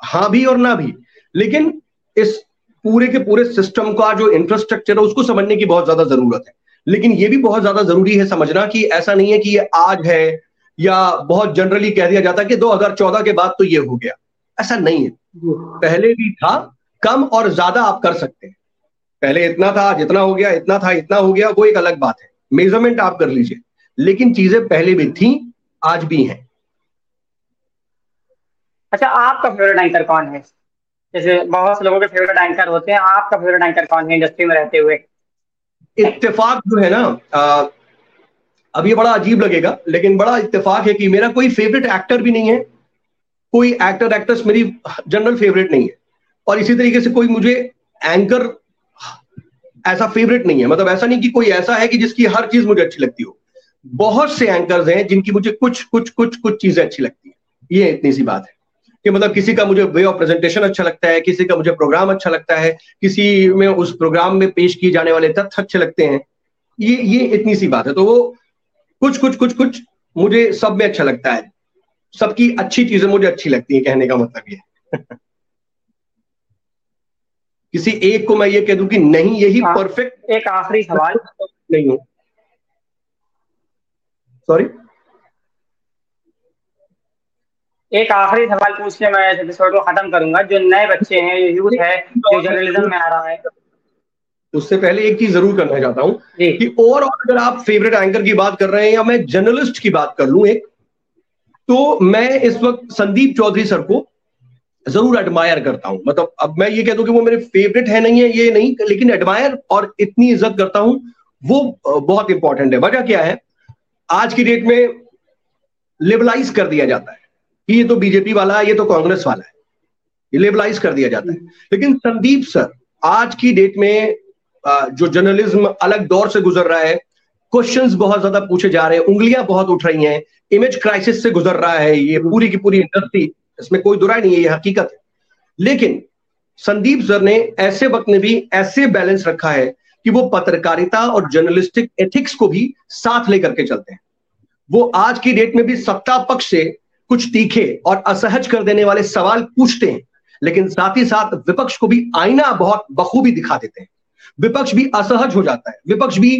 हाँ भी और ना भी। लेकिन इस पूरे के पूरे सिस्टम का जो इंफ्रास्ट्रक्चर है उसको समझने की बहुत ज़्यादा ज़रूरत है। लेकिन ये भी बहुत ज़्यादा ज़रूरी है समझना कि ऐसा नहीं है कि ये आज है या बहुत जनरली कह दिया जाता है कि 2014 के बाद तो ये हो गया। ऐसा नहीं है। पहले भी था कम और ज़्यादा आप कर सकते हैं। पहले इतना था जितना हो गया इतना था इतना हो गया वो एक अलग बात है। मेज़रमेंट आप कर लीजिए। लेकिन चीज़ें पहले भी थी आज भी हैं।
अच्छा आपका फेवरेट एंकर कौन है? जैसे बहुत से लोगों के फेवरेट एंकर होते हैं आपका फेवरेट एंकर कौन है इंडस्ट्री में रहते हुए?
इत्तेफाक जो है ना आ, अब ये बड़ा अजीब लगेगा लेकिन बड़ा इत्तेफाक है कि मेरा कोई फेवरेट एक्टर भी नहीं है। कोई एक्टर एक्ट्रेस मेरी जनरल फेवरेट नहीं है। और इसी तरीके से कोई मुझे एंकर ऐसा फेवरेट नहीं है। मतलब ऐसा नहीं कि कोई ऐसा है कि जिसकी हर चीज़ मुझे अच्छी लगती हो। बहुत से एंकर्स हैं जिनकी मुझे कुछ कुछ कुछ कुछ चीज़ें अच्छी लगती है। ये इतनी सी बात है कि मतलब किसी का मुझे वे ऑफ़ प्रेजेंटेशन अच्छा लगता है, किसी का मुझे प्रोग्राम अच्छा लगता है, किसी में उस प्रोग्राम में पेश किए जाने वाले तथ्य अच्छे लगते हैं। ये ये इतनी सी बात है। तो वो कुछ कुछ कुछ कुछ मुझे सब में अच्छा लगता है। सबकी अच्छी चीज़ें मुझे अच्छी लगती है, कहने का मतलब ये किसी एक को मैं ये कह दूँ कि नहीं यही परफेक्ट
हाँ, एक आखिरी सवाल।
नहीं हूँ। सॉरी
एक आखिरी सवाल पूछ के मैं एपिसोड को खत्म करूँगा। जो नए बच्चे हैं जो यूथ है जो जर्नलिज्म में आ रहा है।
उससे पहले एक चीज़ ज़रूर करना चाहता हूँ कि और अगर आप फेवरेट एंकर की बात कर रहे हैं या मैं जर्नलिस्ट की बात कर लूँ एक तो मैं इस वक्त संदीप चौधरी सर को ज़रूर एडमायर करता हूँ। मतलब अब मैं ये कह दूँ कि वो मेरे फेवरेट है नहीं है, ये नहीं, लेकिन एडमायर और इतनी इज़्ज़त करता हूँ, वो बहुत इंपॉर्टेंट है। वजह क्या है? आज की डेट में लेबलाइज कर दिया जाता है कि ये तो बीजेपी वाला है, ये तो कांग्रेस वाला है। ये लेबलाइज कर दिया जाता है। लेकिन संदीप सर, आज की डेट में जो जर्नलिज्म अलग दौर से गुजर रहा है क्वेश्चंस बहुत ज़्यादा पूछे जा रहे हैं, उंगलियाँ बहुत उठ रही हैं इमेज क्राइसिस से गुजर रहा है, ये पूरी की पूरी इंडस्ट्री इसमें कोई दुराई नहीं है, ये हकीकत है। लेकिन संदीप सर ने ऐसे वक्त में भी ऐसे बैलेंस रखा है कि वो पत्रकारिता और जर्नलिस्टिक एथिक्स को भी साथ लेकर के चलते हैं। वो आज की डेट में भी सत्ता पक्ष से कुछ तीखे और असहज कर देने वाले सवाल पूछते हैं, लेकिन साथ ही साथ विपक्ष को भी आईना बहुत बखूबी दिखा देते हैं। विपक्ष भी असहज हो जाता है, विपक्ष भी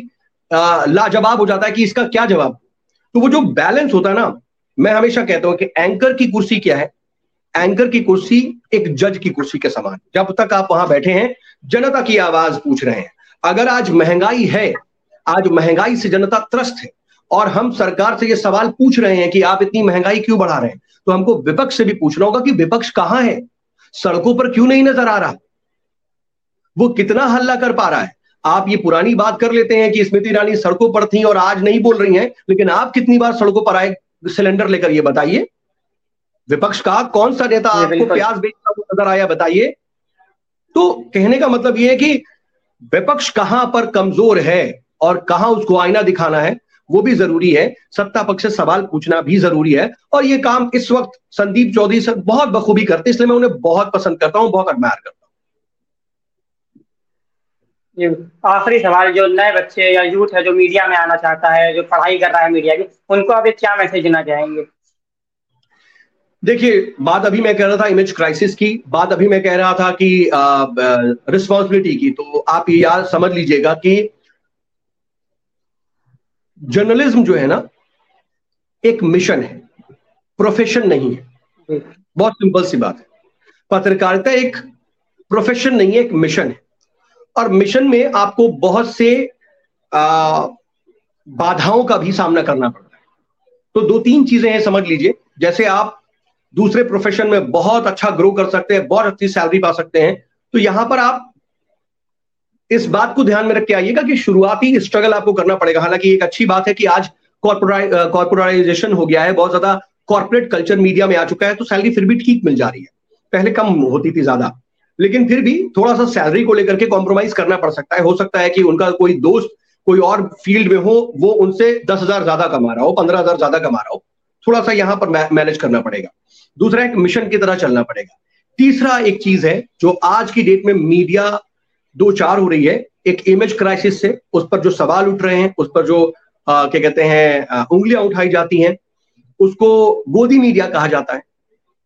लाजवाब हो जाता है कि इसका क्या जवाब? तो वो जो बैलेंस होता है ना, मैं हमेशा कहता हूँ कि एंकर की कुर्सी क्या है? एंकर की कुर्सी एक जज की कुर्सी के समान। जब तक आप वहाँ बैठे हैं, जनता की आवाज़ पूछ रहे हैं। अगर आज महँगाई है, आज महँगाई से जनता त्रस्त है, और हम सरकार से ये सवाल पूछ रहे हैं कि आप इतनी महँगाई क्यों बढ़ा रहे हैं तो हमको विपक्ष से भी पूछना होगा कि विपक्ष कहाँ है? सड़कों पर क्यों नहीं नज़र आ रहा? वो कितना हल्ला कर पा रहा है? आप ये पुरानी बात कर लेते हैं कि स्मृति ईरानी सड़कों पर थी और आज नहीं बोल रही हैं, लेकिन आप कितनी बार सड़कों पर आए, सिलेंडर लेकर ये बताइए। विपक्ष का कौन सा नेता आपको प्याज बेचता हुआ नज़र आया बताइए। तो कहने का मतलब यह है कि विपक्ष कहाँ पर कमज़ोर है और कहाँ उसको आईना दिखाना है वो भी ज़रूरी है। सत्ता पक्ष से सवाल पूछना भी ज़रूरी है। और ये काम इस वक्त संदीप चौधरी सर बहुत बखूबी करते इसलिए मैं उन्हें बहुत पसंद करता हूँ बहुत एडमायर करता
हूँ। आखिरी सवाल जो नए बच्चे या यूथ है जो मीडिया में आना चाहता है जो पढ़ाई कर रहा है मीडिया की उनको अभी क्या मैसेज देना चाहेंगे?
देखिए बात अभी मैं कह रहा था इमेज क्राइसिस की बात अभी मैं कह रहा था कि रिस्पॉन्सिबिलिटी की। तो आप ये याद समझ लीजिएगा कि जर्नलिज्म जो है ना एक मिशन है। प्रोफेशन नहीं है। बहुत सिंपल सी बात है। पत्रकारिता एक प्रोफेशन नहीं है एक मिशन है। और मिशन में आपको बहुत से आ, बाधाओं का भी सामना करना पड़ता है। तो दो तीन चीज़ें हैं समझ लीजिए। जैसे आप दूसरे प्रोफेशन में बहुत अच्छा ग्रो कर सकते हैं, बहुत अच्छी सैलरी पा सकते हैं। तो यहाँ पर आप इस बात को ध्यान में रख के आइएगा कि शुरुआती स्ट्रगल आपको करना पड़ेगा। हालाँकि एक अच्छी बात है कि आज कॉर्पोराइजेशन हो गया है, बहुत ज़्यादा कॉर्पोरेट कल्चर मीडिया में आ चुका है तो सैलरी फिर भी ठीक मिल जा रही है। पहले कम होती थी ज़्यादा, लेकिन फिर भी थोड़ा सा सैलरी को लेकर के कॉम्प्रोमाइज करना पड़ सकता है। हो सकता है कि उनका कोई दोस्त कोई और फ़ील्ड में हो, वो उनसे दस हज़ार ज़्यादा कमा रहा हो, पंद्रह हज़ार ज़्यादा कमा रहा हो। थोड़ा सा यहाँ पर मैनेज करना पड़ेगा। दूसरा एक मिशन की तरह चलना पड़ेगा। तीसरा एक चीज़ है जो आज की डेट में मीडिया दो चार हो रही है। एक इमेज क्राइसिस से उस पर जो सवाल उठ रहे हैं, उस पर जो क्या कहते हैं उंगलियाँ उठाई जाती हैं, उसको गोदी मीडिया कहा जाता है।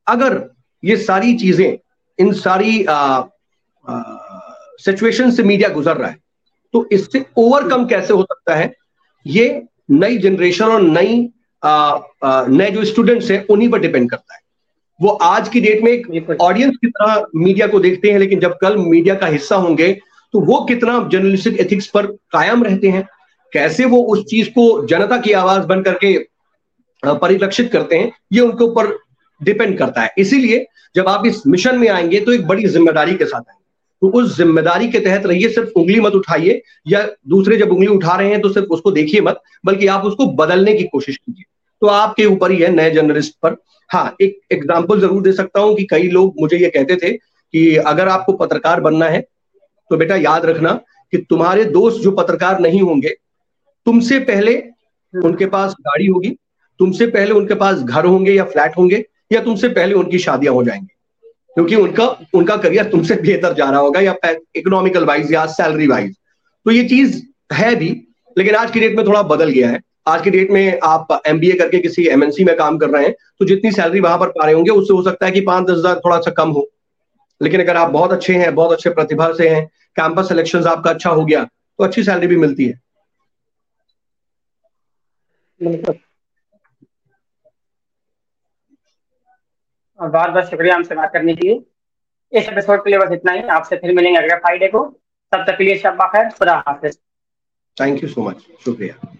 अगर ये सारी चीज़ें, इन सारी सिचुएशन से मीडिया गुजर रहा है तो इससे ओवरकम कैसे हो सकता है? ये नई जनरेशन और नई नए जो स्टूडेंट्स हैं उन्हीं पर डिपेंड करता है। वो आज की डेट में एक ऑडियंस की तरह मीडिया को देखते हैं लेकिन जब कल मीडिया का हिस्सा होंगे तो वो कितना जर्नलिस्टिक एथिक्स पर कायम रहते हैं कैसे वो उस चीज़ को जनता की आवाज़ बन करके परिलक्षित करते हैं ये उनके ऊपर डिपेंड करता है। इसीलिए जब आप इस मिशन में आएँगे तो एक बड़ी ज़िम्मेदारी के साथ आएँगे। तो उस ज़िम्मेदारी के तहत रहिए सिर्फ़ उंगली मत उठाइए या दूसरे जब उंगली उठा रहे हैं तो सिर्फ़ उसको देखिए मत बल्कि आप उसको बदलने की कोशिश कीजिए। तो आपके ऊपर ही है नए जर्नलिस्ट पर। हाँ एक एग्ज़ाम्पल ज़रूर दे सकता हूँ कि कई लोग मुझे ये कहते थे कि अगर आपको पत्रकार बनना है तो बेटा याद रखना कि तुम्हारे दोस्त जो पत्रकार नहीं होंगे, तुमसे पहले उनके पास गाड़ी होगी, तुमसे पहले उनके पास घर होंगे या फ्लैट होंगे, या तुमसे पहले उनकी शादियाँ हो जाएँगी। क्योंकि उनका उनका करियर तुमसे बेहतर जा रहा होगा या इकोनॉमिकल वाइज या सैलरी वाइज तो ये चीज़ है भी, लेकिन आज की डेट में थोड़ा बदल गया है। आज की डेट में आप एमबीए करके किसी एमएनसी में काम कर रहे हैं तो जितनी सैलरी वहाँ पर पा रहे होंगे उससे हो सकता है कि पाँच दस हज़ार थोड़ा सा कम हो। लेकिन अगर आप बहुत अच्छे हैं बहुत अच्छे प्रतिभा से हैं कैंपस सिलेक्शन आपका अच्छा हो गया तो अच्छी सैलरी भी मिलती है।
बहुत बहुत शुक्रिया हमसे बात करने के लिए। इस एपिसोड के लिए बस इतना ही। आपसे फिर मिलेंगे अगले फ्राइडे को। तब तक के लिए शब्बा खैर खुदा हाफिज।
थैंक यू सो मच शुक्रिया।